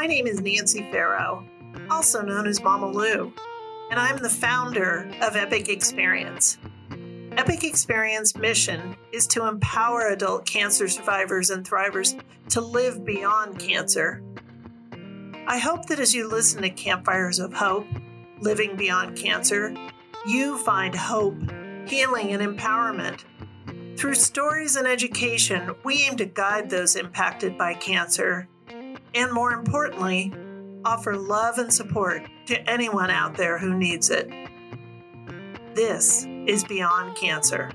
My name is Nancy Farrow, also known as Mama Lou, and I'm the founder of Epic Experience. Epic Experience mission is to empower adult cancer survivors and thrivers to live beyond cancer. I hope that as you listen to Campfires of Hope, Living Beyond Cancer, you find hope, healing, and empowerment. Through stories and education, we aim to guide those impacted by cancer and more importantly, offer love and support to anyone out there who needs it. This is Beyond Cancer.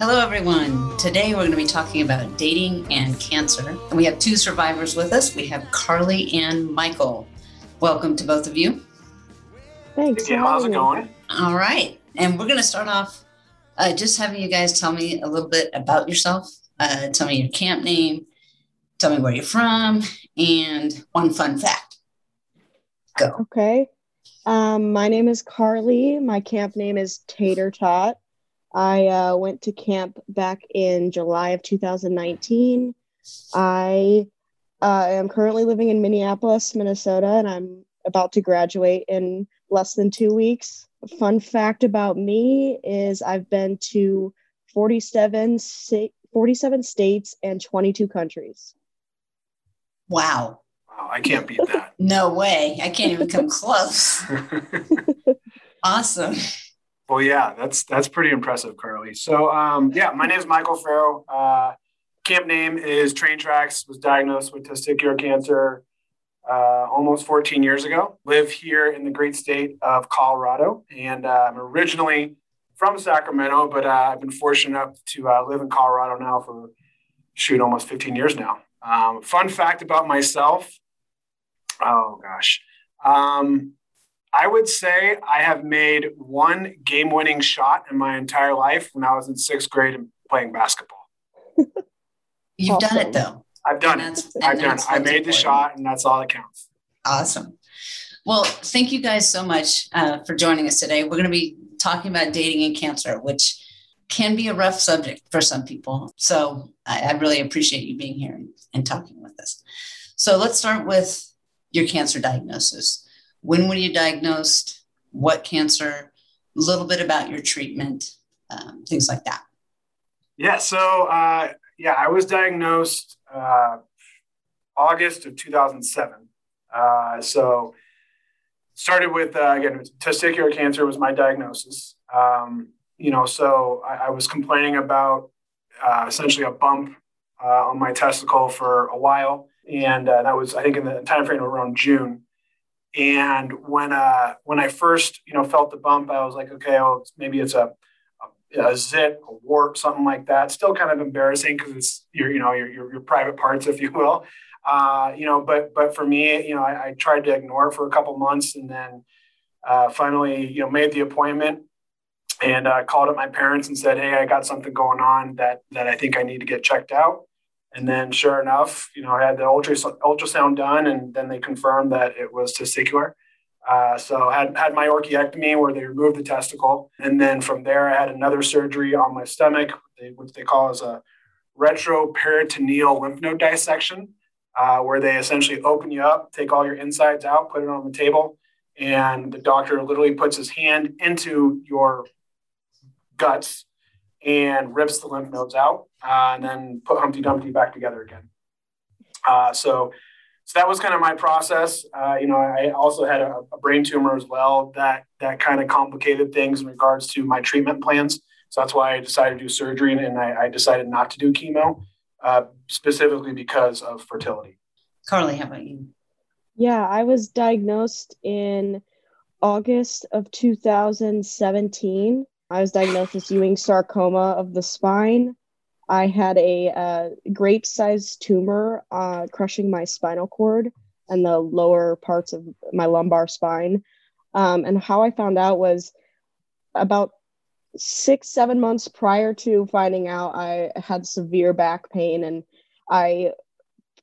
Hello, everyone. Today we're going to be talking about dating and cancer. And we have two survivors with us. We have Carly and Michael. Welcome to both of you. Thanks. Yeah, how's it going? All right. And we're going to start off uh, just having you guys tell me a little bit about yourself. Uh, tell me your camp name, tell me where you're from, and one fun fact. Go. Okay. Um, my name is Carly. My camp name is Tater Tot. I uh, went to camp back in July of 2019. I uh, am currently living in Minneapolis, Minnesota, and I'm about to graduate in less than two weeks. Fun fact about me is I've been to 47, 47 states and 22 countries. Wow. Wow, I can't beat that. No way. I can't even come close. Awesome. Well, yeah, that's that's pretty impressive, Carly. So, um, yeah, my name is Michael Farrow. Uh, camp name is Train Tracks. Was diagnosed with testicular cancer uh, almost 14 years ago. Live here in the great state of Colorado, and uh, I'm originally from Sacramento, but uh, I've been fortunate enough to uh, live in Colorado now for shoot almost 15 years now. Um, fun fact about myself. Oh gosh. Um, I would say I have made one game winning shot in my entire life when I was in sixth grade and playing basketball. You've done it though. I've done it. I've done it. I made the shot, and that's all that counts. Awesome. Well, thank you guys so much uh, for joining us today. We're going to be talking about dating and cancer, which can be a rough subject for some people. So I, I really appreciate you being here and, and talking with us. So let's start with your cancer diagnosis. When were you diagnosed? What cancer? A little bit about your treatment, um, things like that. Yeah. So, uh, yeah, I was diagnosed uh, August of 2007. Uh, so, started with uh, again testicular cancer was my diagnosis. Um, you know, so I, I was complaining about uh, essentially a bump uh, on my testicle for a while, and that was I think in the time frame around June. And when uh, when I first you know felt the bump, I was like, okay, oh, maybe it's a a zit, a wart, something like that. Still kind of embarrassing because it's your, you know, your, your, your private parts, if you will. Uh, you know, but but for me, you know, I, I tried to ignore it for a couple months, and then uh, finally, you know, made the appointment and uh, called up my parents and said, "Hey, I got something going on that that I think I need to get checked out." And then, sure enough, you know, I had the ultras- ultrasound done, and then they confirmed that it was testicular. Uh, so had had my orchiectomy where they removed the testicle, and then from there I had another surgery on my stomach, which they call as a retroperitoneal lymph node dissection, uh, where they essentially open you up, take all your insides out, put it on the table, and the doctor literally puts his hand into your guts and rips the lymph nodes out, uh, and then put Humpty Dumpty back together again. Uh, so so that was kind of my process. Uh, you know, I also had a, a brain tumor as well that that kind of complicated things in regards to my treatment plans. So that's why I decided to do surgery, and, and I, I decided not to do chemo, uh, specifically because of fertility. Carly, how about you? Yeah, I was diagnosed in August of 2017. I was diagnosed with Ewing sarcoma of the spine. I had a uh, grape sized tumor uh, crushing my spinal cord and the lower parts of my lumbar spine. Um, and how I found out was about six, seven months prior to finding out, I had severe back pain and I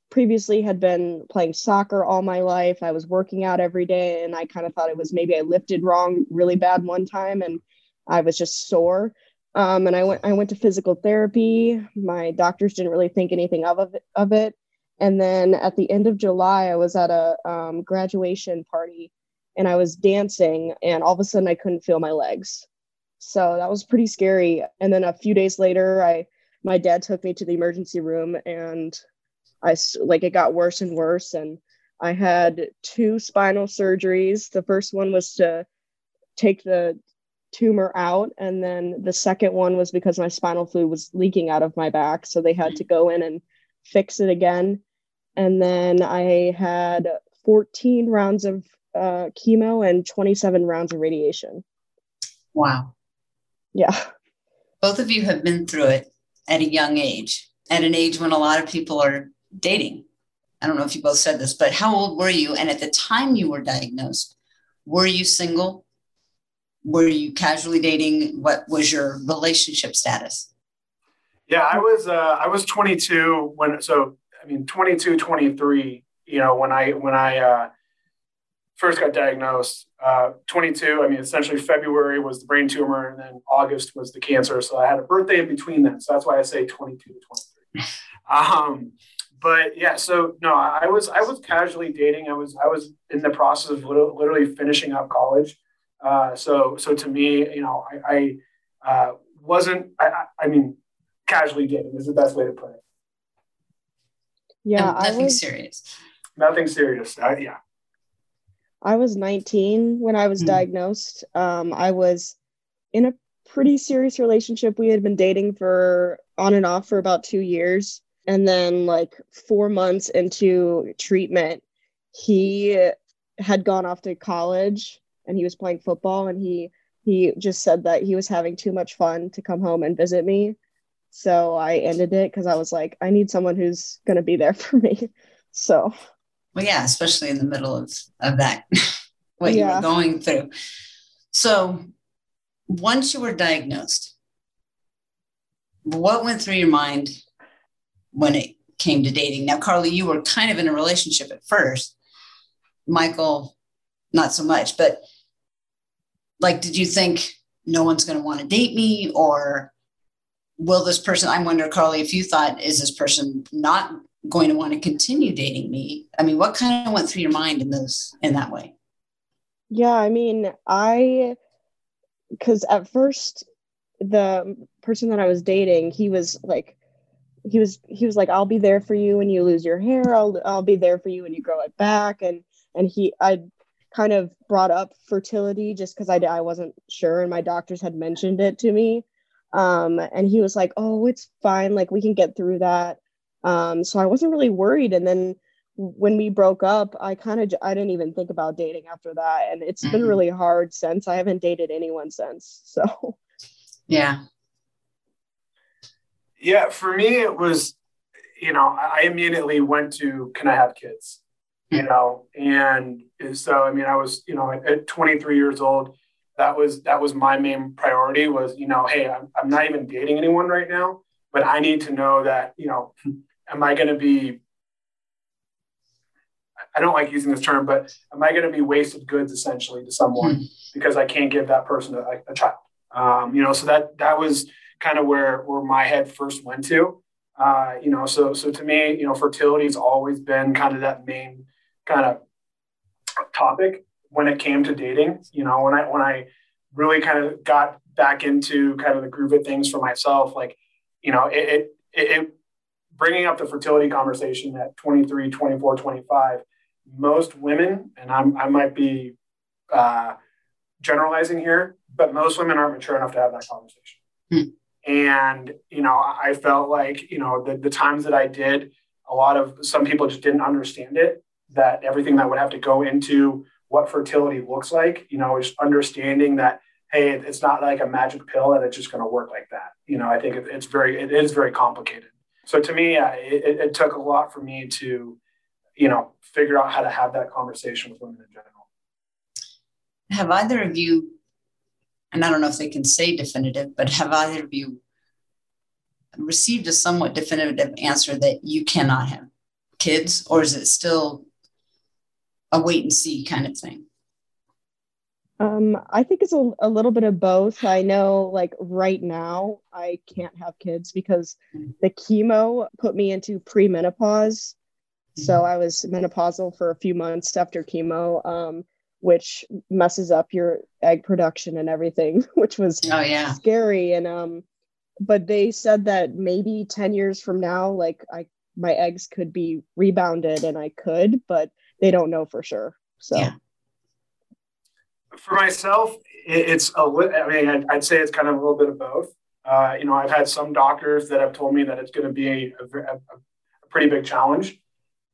previously had been playing soccer all my life. I was working out every day and I kind of thought it was maybe I lifted wrong really bad one time and I was just sore. Um, and I went I went to physical therapy. My doctors didn't really think anything of, it, of it. And then at the end of July, I was at a um, graduation party and I was dancing, and all of a sudden I couldn't feel my legs. So that was pretty scary. And then a few days later, I my dad took me to the emergency room, and I like it got worse and worse, and I had two spinal surgeries. The first one was to take the tumor out, and then the second one was because my spinal fluid was leaking out of my back, so they had to go in and fix it again. And then I had 14 rounds of uh, chemo and 27 rounds of radiation. Wow. Yeah. Both of you have been through it at a young age, at an age when a lot of people are dating. I don't know if you both said this, but how old were you? And at the time you were diagnosed, were you single? Were you casually dating? What was your relationship status? Yeah, I was uh, I was 22 when so I mean 22 23 you know when I when I uh, first got diagnosed. Uh, 22, I mean, essentially February was the brain tumor, and then August was the cancer. So I had a birthday in between them. So that's why I say 22 to 23. um, but yeah, so no, I was I was casually dating. I was I was in the process of literally finishing up college. Uh, so so to me, you know, I, I uh, wasn't. I, I mean, casually dating is the best way to put it. Yeah, nothing was, serious. Nothing serious. Uh, yeah. I was 19 when I was mm. diagnosed. Um, I was in a pretty serious relationship. We had been dating for on and off for about two years. And then, like, four months into treatment, he had gone off to college and he was playing football. And he, he just said that he was having too much fun to come home and visit me. So I ended it because I was like, I need someone who's going to be there for me. So well, yeah, especially in the middle of, of that, what yeah. you were going through. So once you were diagnosed, what went through your mind when it came to dating? Now, Carly, you were kind of in a relationship at first. Michael, not so much, but like, did you think no one's going to want to date me? Or will this person, I wonder, Carly, if you thought, is this person not going to want to continue dating me? I mean what kind of went through your mind in those in that way? Yeah i mean i because at first the person that i was dating he was like he was he was like i'll be there for you when you lose your hair. I'll i'll be there for you when you grow it back. And and he i kind of brought up fertility just because I, I wasn't sure and my doctors had mentioned it to me um, and he was like oh it's fine like we can get through that um, so I wasn't really worried. And then when we broke up, I kind of I didn't even think about dating after that, and it's mm-hmm. been really hard since. I haven't dated anyone since. So yeah, yeah. For me, it was you know I immediately went to can I have kids, you mm-hmm. know, and so I mean I was you know at 23 years old. That was that was my main priority was you know hey I'm, I'm not even dating anyone right now but I need to know that you know am I going to be I don't like using this term, but am I going to be wasted goods essentially to someone mm. because I can't give that person a, a child? Um, you know, so that that was kind of where where my head first went to. Uh, you know, so so to me, you know, fertility has always been kind of that main kind of topic when it came to dating. You know, when I when I really kind of got back into kind of the groove of things for myself, like you know, it, it, it bringing up the fertility conversation at 23, 24, 25, most women, and I'm, I might be uh, generalizing here, but most women aren't mature enough to have that conversation. Hmm. And, you know, I felt like, you know, the, the times that I did, a lot of some people just didn't understand it, that everything that would have to go into what fertility looks like, you know, just understanding that, hey, it's not like a magic pill and it's just going to work like that. You know, I think it's very, it is very complicated so to me, it, it, took a lot for me to, you know, figure out how to have that conversation with women in general. Have either of you and I don't know if they can say definitive, but have either of you received a somewhat definitive answer that you cannot have kids, or is it still a wait and see kind of thing? Um, I think it's a, a little bit of both. I know, like, right now, I can't have kids because the chemo put me into premenopause. So Mm. I was menopausal for a few months after chemo, um, which messes up your egg production and everything, which was Oh yeah. scary. And um, but they said that maybe 10 years from now, like I my eggs could be rebounded and I could, but they don't know for sure. So Yeah. For myself, it's a li- I mean, I'd, I'd say it's kind of a little bit of both. Uh, you know, I've had some doctors that have told me that it's going to be a, a, a, a pretty big challenge.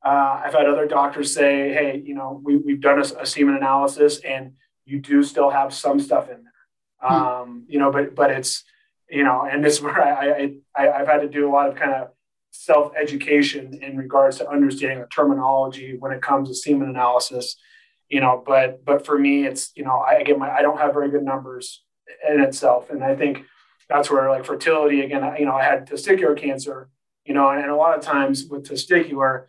Uh, I've had other doctors say, hey, you know, we, we've done a, a semen analysis and you do still have some stuff in there. Hmm. Um, you know, but, but it's, you know, and this is where I, I, I, I've had to do a lot of kind of self education in regards to understanding the terminology when it comes to semen analysis you know but but for me it's you know i again my, i don't have very good numbers in itself and i think that's where like fertility again you know i had testicular cancer you know and, and a lot of times with testicular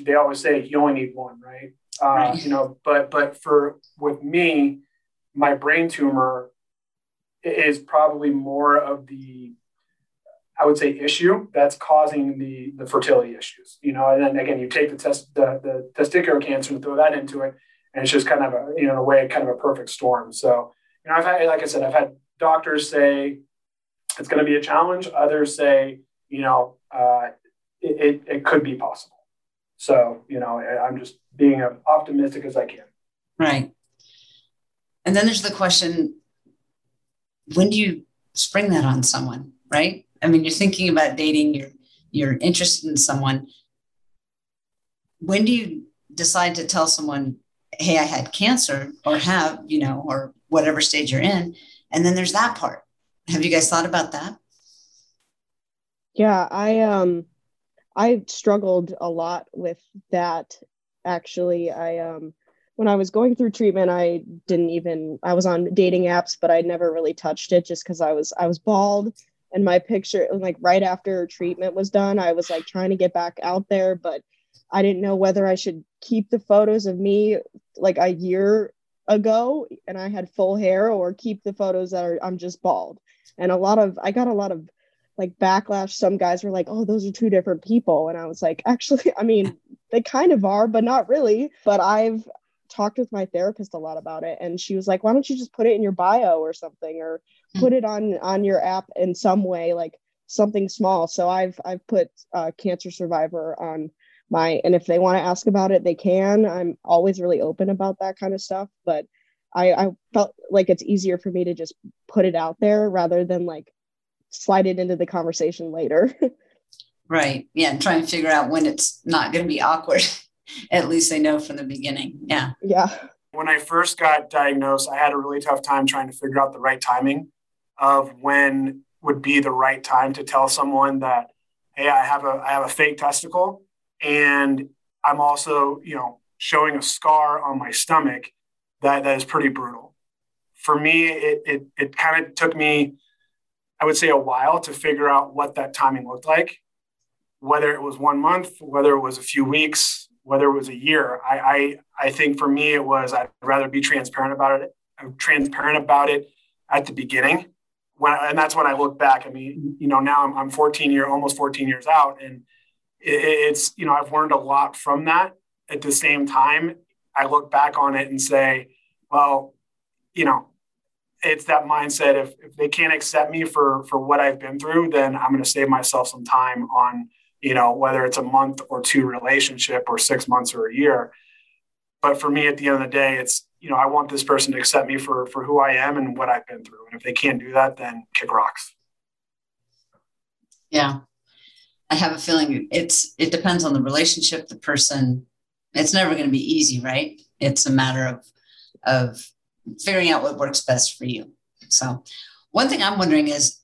they always say you only need one right, uh, Right. you know but but for with me my brain tumor is probably more of the I would say issue that's causing the the fertility issues. You know, and then again, you take the test the, the testicular cancer and throw that into it, and it's just kind of a you know in a way kind of a perfect storm. So you know, I've had like I said, I've had doctors say it's going to be a challenge. Others say you know uh, it, it it could be possible. So you know, I'm just being as optimistic as I can. Right. And then there's the question when do you spring that on someone, right? I mean, you're thinking about dating, you're you're interested in someone. When do you decide to tell someone, hey, I had cancer or have, you know, or whatever stage you're in? And then there's that part. Have you guys thought about that? yeah, I um I struggled a lot with that actually. I um when I was going through treatment, I didn't even I was on dating apps, but I never really touched it just because I was I was bald and my picture like right after treatment was done, I was like trying to get back out there, but I didn't know whether I should keep the photos of me like a year ago and I had full hair or keep the photos that are I'm just bald. And a lot of I got a lot of like backlash. Some guys were like, "Oh, those are two different people," and I was like, "Actually, I mean, they kind of are, but not really." But I've talked with my therapist a lot about it, and she was like, "Why don't you just put it in your bio or something, or put it on on your app in some way, like something small?" So I've I've put uh, cancer survivor on my, and if they want to ask about it, they can. I'm always really open about that kind of stuff, but. I, I felt like it's easier for me to just put it out there rather than like slide it into the conversation later. Right. Yeah. And try and figure out when it's not going to be awkward. At least they know from the beginning. Yeah. yeah. when I first got diagnosed, I had a really tough time trying to figure out the right timing of when would be the right time to tell someone that, hey, I have a I have a fake testicle, and I'm also, you know, showing a scar on my stomach that that is pretty brutal. For me, it it, it kind of took me, I would say, a while to figure out what that timing looked like, whether it was one month, whether it was a few weeks, whether it was a year. I, I I think for me it was I'd rather be transparent about it, I'm transparent about it at the beginning. When and that's when I look back. I mean, you know, now I'm, I'm 14 year, almost 14 years out, and it, it's you know I've learned a lot from that. At the same time, I look back on it and say, well, you know, it's that mindset. If if they can't accept me for for what I've been through, then I'm going to save myself some time on you know, whether it's a month or two relationship or six months or a year. But for me, at the end of the day, it's, you know, I want this person to accept me for, for who I am and what I've been through. And if they can't do that, then kick rocks. Yeah. I have a feeling it's it depends on the relationship, the person. It's never going to be easy, right? It's a matter of of figuring out what works best for you. So, one thing I'm wondering is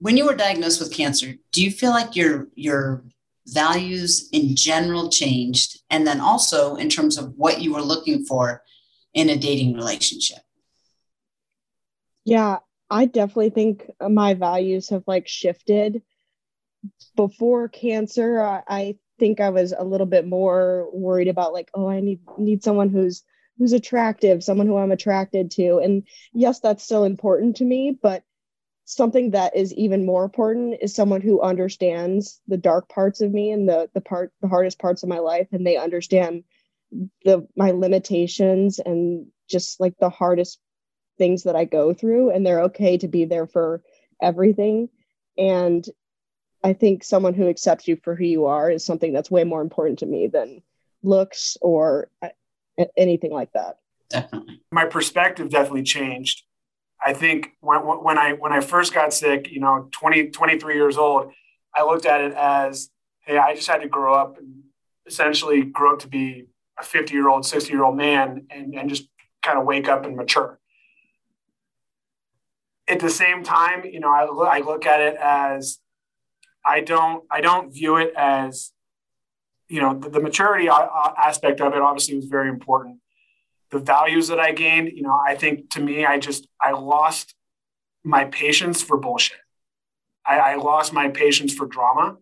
when you were diagnosed with cancer, do you feel like your your values in general changed and then also in terms of what you were looking for in a dating relationship? Yeah, I definitely think my values have like shifted. Before cancer, I, I think I was a little bit more worried about like, oh, I need need someone who's who's attractive, someone who I'm attracted to. And yes, that's still important to me, but something that is even more important is someone who understands the dark parts of me and the the part the hardest parts of my life and they understand the my limitations and just like the hardest things that I go through and they're okay to be there for everything and I think someone who accepts you for who you are is something that's way more important to me than looks or uh, anything like that. Definitely. My perspective definitely changed I think when, when I when I first got sick, you know, 20, 23 years old, I looked at it as, hey, I just had to grow up and essentially grow up to be a 50 year old, 60 year old man and, and just kind of wake up and mature. At the same time, you know, I, I look at it as I don't I don't view it as, you know, the, the maturity uh, uh, aspect of it obviously was very important the values that I gained, you know, I think to me, I just I lost my patience for bullshit. I, I lost my patience for drama.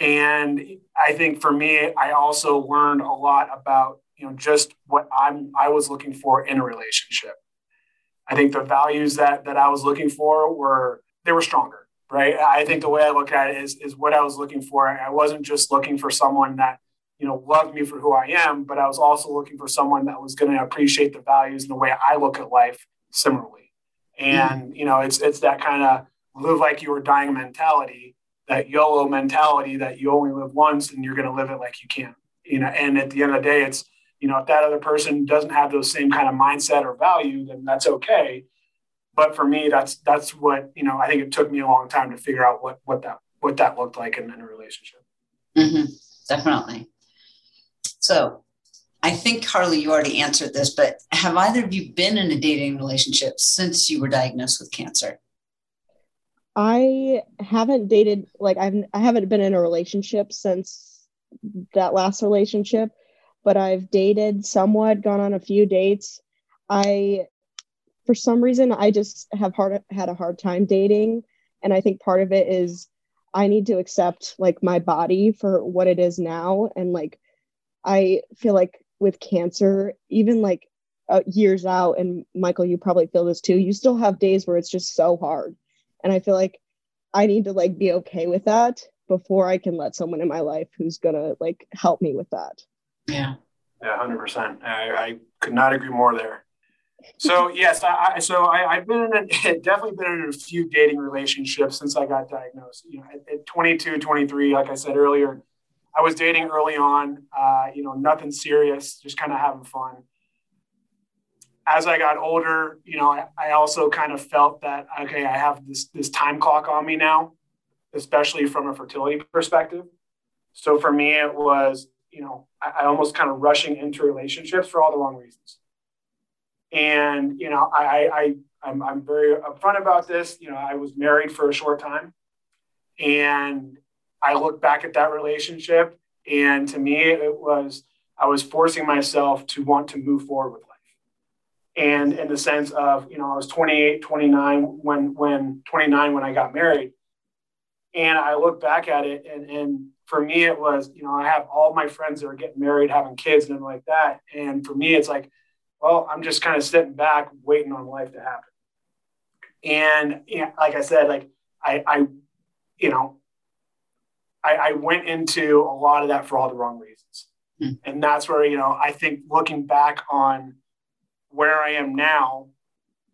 And I think for me, I also learned a lot about, you know, just what I'm I was looking for in a relationship. I think the values that that I was looking for were they were stronger, right? I think the way I look at it is is what I was looking for. I wasn't just looking for someone that you know, loved me for who I am, but I was also looking for someone that was going to appreciate the values and the way I look at life similarly. And, mm-hmm. you know, it's it's that kind of live like you were dying mentality, that YOLO mentality that you only live once and you're going to live it like you can. You know, and at the end of the day, it's, you know, if that other person doesn't have those same kind of mindset or value, then that's okay. But for me, that's that's what, you know, I think it took me a long time to figure out what what that what that looked like in, in a relationship. Mm-hmm. Definitely. So I think, Carly, you already answered this, but have either of you been in a dating relationship since you were diagnosed with cancer? I haven't dated, like, I've, I haven't been in a relationship since that last relationship, but I've dated somewhat, gone on a few dates. I, for some reason, I just have hard, had a hard time dating. And I think part of it is I need to accept like my body for what it is now and like I feel like with cancer, even like uh, years out, and Michael, you probably feel this too, you still have days where it's just so hard. And I feel like I need to like be okay with that before I can let someone in my life who's gonna like help me with that. Yeah. Yeah, hundred percent. I, I could not agree more there. So yes, I, so I, have been in a, definitely been in a few dating relationships since I got diagnosed. You know, at, at 22, 23, like I said earlier, I was dating early on, uh, you know, nothing serious, just kind of having fun. As I got older, you know, I, I, also kind of felt that okay, I have this this time clock on me now, especially from a fertility perspective. So for me, it was, you know, I, I almost kind of rushing into relationships for all the wrong reasons. And you know, I, I I'm, I'm very upfront about this. You know, I was married for a short time, and I look back at that relationship, and to me, it was I was forcing myself to want to move forward with. And in the sense of, you know, I was 28, 29 when when 29 when I got married. And I look back at it and, and for me it was, you know, I have all my friends that are getting married, having kids and like that. And for me, it's like, well, I'm just kind of sitting back waiting on life to happen. And you know, like I said, like I, I, you know, I, I went into a lot of that for all the wrong reasons. Hmm. And that's where, you know, I think looking back on where I am now,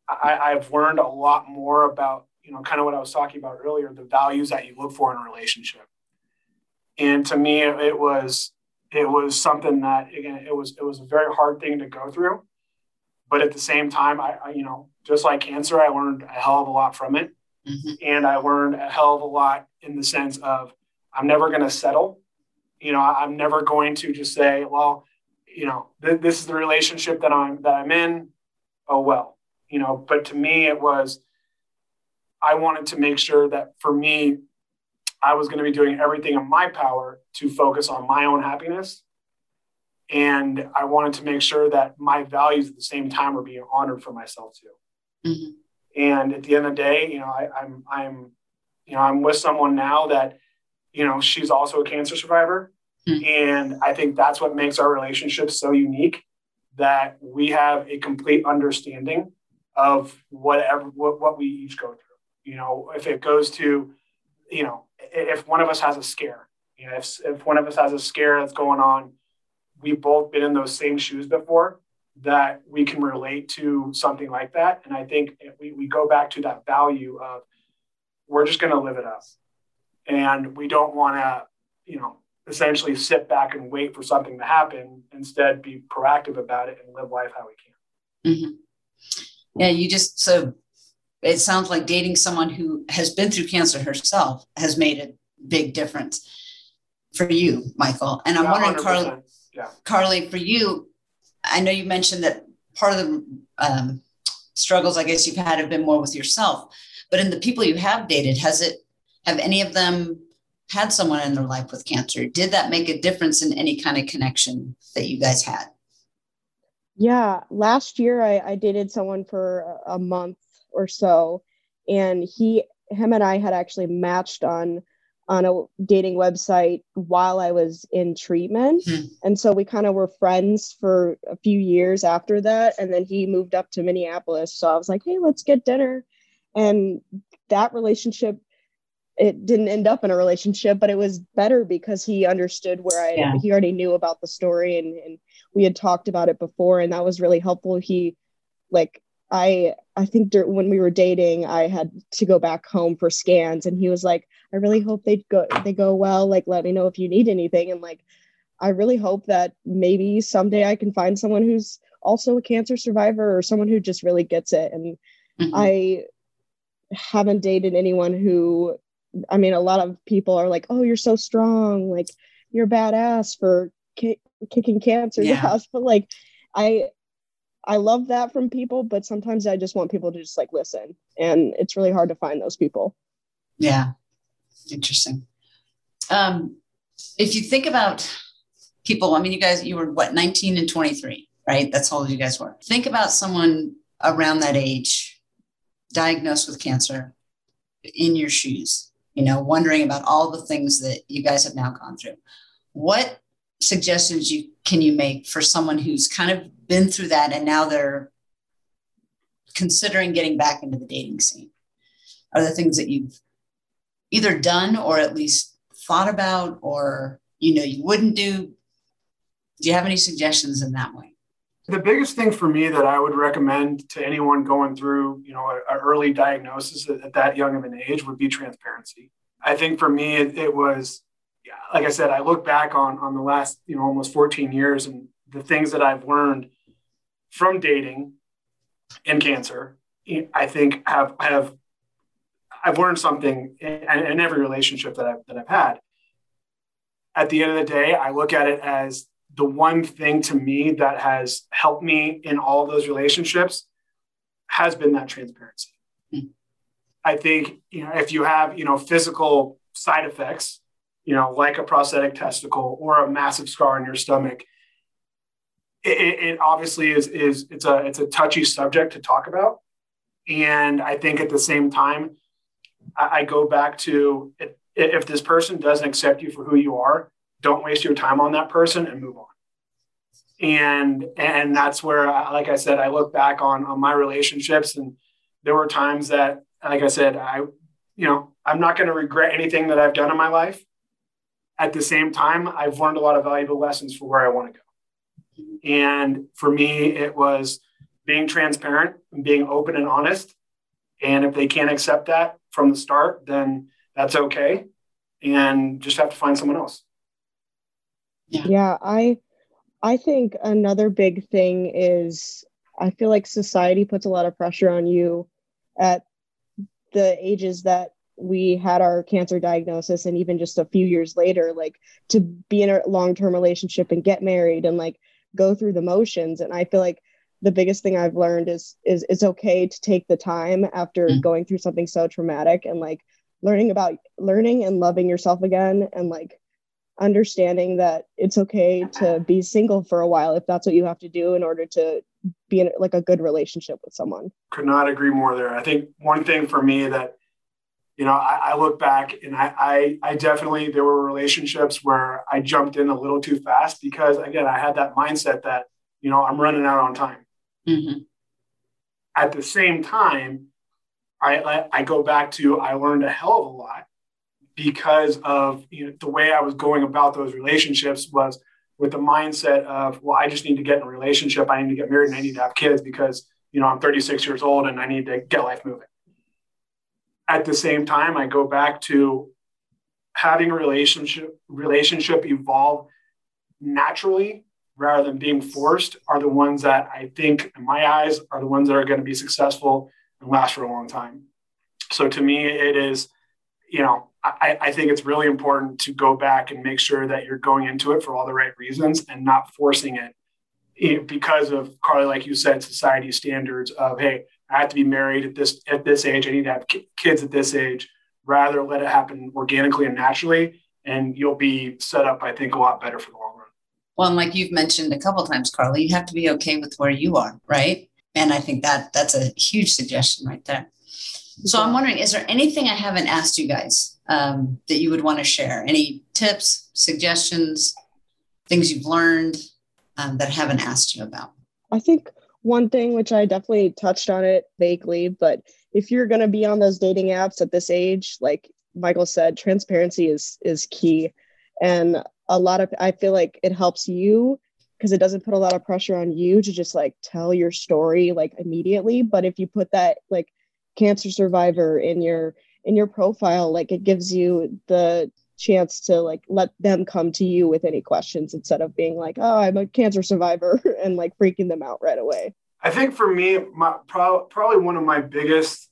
I, I've learned a lot more about, you know, kind of what I was talking about earlier, the values that you look for in a relationship. And to me, it was it was something that again, it was it was a very hard thing to go through. But at the same time, I, I you know, just like cancer, I learned a hell of a lot from it. Mm-hmm. And I learned a hell of a lot in the sense of I'm never going to settle. You know, I'm never going to just say, well, you know, th- this is the relationship that I'm that I'm in. Oh well, you know. But to me, it was I wanted to make sure that for me, I was going to be doing everything in my power to focus on my own happiness. And I wanted to make sure that my values at the same time were being honored for myself too. Mm-hmm. And at the end of the day, you know, I, I'm I'm you know I'm with someone now that you know she's also a cancer survivor, Mm. and I think that's what makes our relationship so unique that we have a complete understanding of whatever what, what we each go through. You know, if it goes to, you know, if one of us has a scare, you know, if, if one of us has a scare that's going on, we've both been in those same shoes before that we can relate to something like that. And I think we, we go back to that value of we're just going to live it up. And we don't want to, you know, essentially sit back and wait for something to happen. Instead, be proactive about it and live life how we can. Mm-hmm. Yeah, you just so it sounds like dating someone who has been through cancer herself has made a big difference for you, Michael. And I'm Yeah, wondering, Carly, Yeah. Carly, for you, I know you mentioned that part of the um, struggles, I guess you've had have been more with yourself, but in the people you have dated, has it have any of them had someone in their life with cancer? Did that make a difference in any kind of connection that you guys had? Yeah, last year I, I dated someone for a month or so, and he, him, and I had actually matched on on a dating website while I was in treatment, Hmm. and so we kind of were friends for a few years after that, and then he moved up to Minneapolis, so I was like, hey, let's get dinner, and that relationship. It didn't end up in a relationship, but it was better because he understood where I Yeah. he already knew about the story and, and we had talked about it before and that was really helpful he like i i think dur- when we were dating i had to go back home for scans and he was like i really hope they go they go well like let me know if you need anything and like i really hope that maybe someday i can find someone who's also a cancer survivor or someone who just really gets it and Mhm. i haven't dated anyone who i mean a lot of people are like oh you're so strong like you're badass for ki- kicking cancer's Yeah. ass but like i i love that from people but sometimes i just want people to just like listen and it's really hard to find those people Yeah, interesting. Um, if you think about people, I mean, you guys, you were what, 19 and 23, right? That's how old you guys were. Think about someone around that age diagnosed with cancer in your shoes, you know, wondering about all the things that you guys have now gone through. What suggestions you can you make for someone who's kind of been through that and now they're considering getting back into the dating scene? Are there things that you've either done or at least thought about or you know you wouldn't do do you have any suggestions in that way The biggest thing for me that I would recommend to anyone going through, you know, an early diagnosis at, at that young of an age would be transparency. I think for me, it, it was, yeah, like I said, I look back on on the last, you know, almost 14 years and the things that I've learned from dating and cancer. Eh, I think have have I've learned something in, in every relationship that I've that I've had. At the end of the day, I look at it as the one thing to me that has helped me in all those relationships has been that transparency. Hmm. I think, you know, if you have, you know, physical side effects, you know, like a prosthetic testicle or a massive scar in your stomach, it, it, obviously is, is it's a it's a touchy subject to talk about. And I think at the same time, I, I go back to if this person doesn't accept you for who you are, don't waste your time on that person and move on. And and that's where uh, like i said i look back on on my relationships and there were times that like i said i you know i'm not going to regret anything that i've done in my life. At the same time i've learned a lot of valuable lessons for where i want to go. And for me it was being transparent and being open and honest. And if they can't accept that from the start then that's okay. And just have to find someone else yeah i i think another big thing is i feel like society puts a lot of pressure on you at the ages that we had our cancer diagnosis and even just a few years later like to be in a long-term relationship and get married and like go through the motions and i feel like the biggest thing i've learned is is it's okay to take the time after Mm. going through something so traumatic and like learning about learning and loving yourself again and like understanding that it's okay to be single for a while if that's what you have to do in order to be in like a good relationship with someone. Could not agree more there. I think one thing for me that you know, I, I look back and I, I, I definitely there were relationships where I jumped in a little too fast because again I had that mindset that you know I'm running out on time. Mm-hmm. At the same time, I, I I go back to I learned a hell of a lot because of you know, the way I was going about those relationships was with the mindset of, well, I just need to get in a relationship. I need to get married and I need to have kids because, you know, I'm 36 years old and I need to get life moving. At the same time, I go back to having a relationship relationship evolve naturally rather than being forced are the ones that I think in my eyes are the ones that are going to be successful and last for a long time. So to me, it is, you know, I, I, think it's really important to go back and make sure that you're going into it for all the right reasons and not forcing it because of Carly, like you said, society standards of hey, I have to be married at this at this age, I need to have kids at this age. Rather, let it happen organically and naturally, and you'll be set up, I think, a lot better for the long run. Well, and like you've mentioned a couple times, Carly, you have to be okay with where you are, right? And I think that that's a huge suggestion right there. So I'm wondering, is there anything I haven't asked you guys um, that you would want to share? Any tips, suggestions, things you've learned um, that I haven't asked you about? I think one thing which I definitely touched on it vaguely, but if you're going to be on those dating apps at this age, like Michael said, transparency is is key, and a lot of I feel like it helps you because it doesn't put a lot of pressure on you to just like tell your story like immediately. But if you put that like cancer survivor in your in your profile like it gives you the chance to like let them come to you with any questions instead of being like oh i'm a cancer survivor and like freaking them out right away. I think for me my pro- probably one of my biggest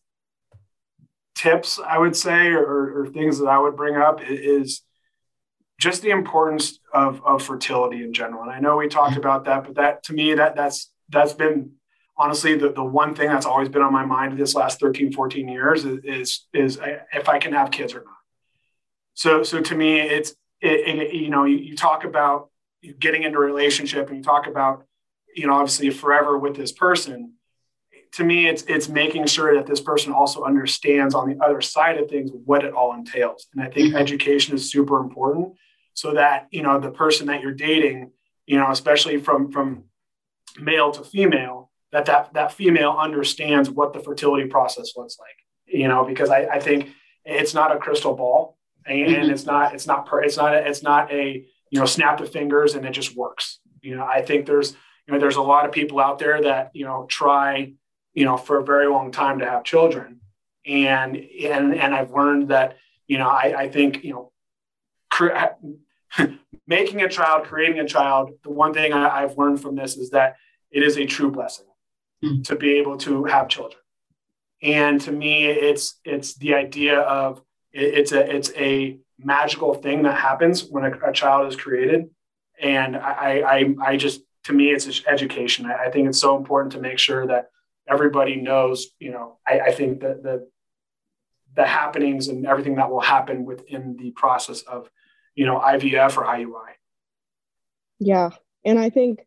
tips i would say or, or things that i would bring up is just the importance of, of fertility in general. And i know we talked about that but that to me that that's that's been honestly, the, the one thing that's always been on my mind this last 13, 14 years is, is, is if I can have kids or not. So, so to me, it's, it, it, you know, you, you talk about getting into a relationship and you talk about, you know, obviously forever with this person. To me, it's, it's making sure that this person also understands on the other side of things what it all entails. And I think mm-hmm. education is super important so that, you know, the person that you're dating, you know, especially from, from male to female, that that that female understands what the fertility process looks like you know because i, I think it's not a crystal ball and mm-hmm. it's not it's not per, it's not a, it's not a you know snap the fingers and it just works. You know i think there's you know there's a lot of people out there that you know try you know for a very long time to have children. And and and i've learned that you know i, I think you know cre- making a child creating a child the one thing I, i've learned from this is that it is a true blessing mm. to be able to have children. And to me, it's it's the idea of it, it's a it's a magical thing that happens when a, a child is created. And I, I I just to me it's education. I, I, think it's so important to make sure that everybody knows. You know, I, I think that the the happenings and everything that will happen within the process of you know IVF or IUI. Yeah, and I think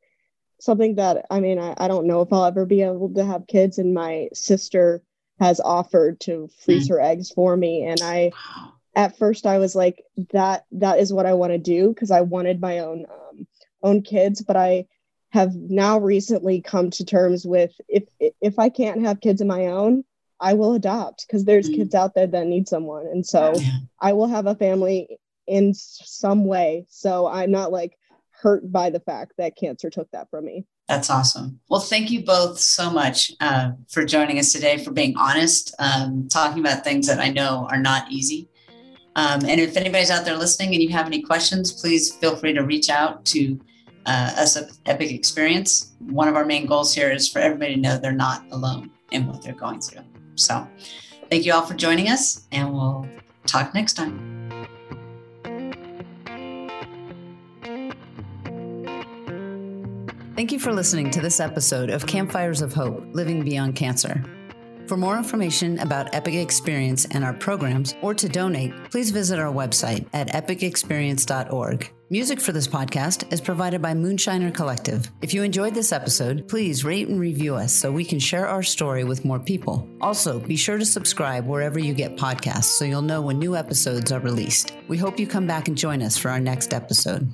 something that I mean, I, I don't know if I'll ever be able to have kids, and my sister has offered to freeze mm. her eggs for me. And I, at first, I was like, that that is what I want to do because I wanted my own um, own kids, but I have now recently come to terms with if if I can't have kids of my own, I will adopt because there's mm. kids out there that need someone, and so yeah. I will have a family in some way. So I'm not like hurt by the fact that cancer took that from me. That's awesome. Well, thank you both so much uh, for joining us today, for being honest, um, talking about things that I know are not easy. Um, and if anybody's out there listening and you have any questions, please feel free to reach out to uh, us at Epic Experience. One of our main goals here is for everybody to know they're not alone in what they're going through. So, thank you all for joining us, and we'll talk next time. Thank you for listening to this episode of Campfires of Hope Living Beyond Cancer. For more information about Epic Experience and our programs, or to donate, please visit our website at epicexperience.org. Music for this podcast is provided by Moonshiner Collective. If you enjoyed this episode, please rate and review us so we can share our story with more people. Also, be sure to subscribe wherever you get podcasts so you'll know when new episodes are released. We hope you come back and join us for our next episode.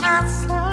hearts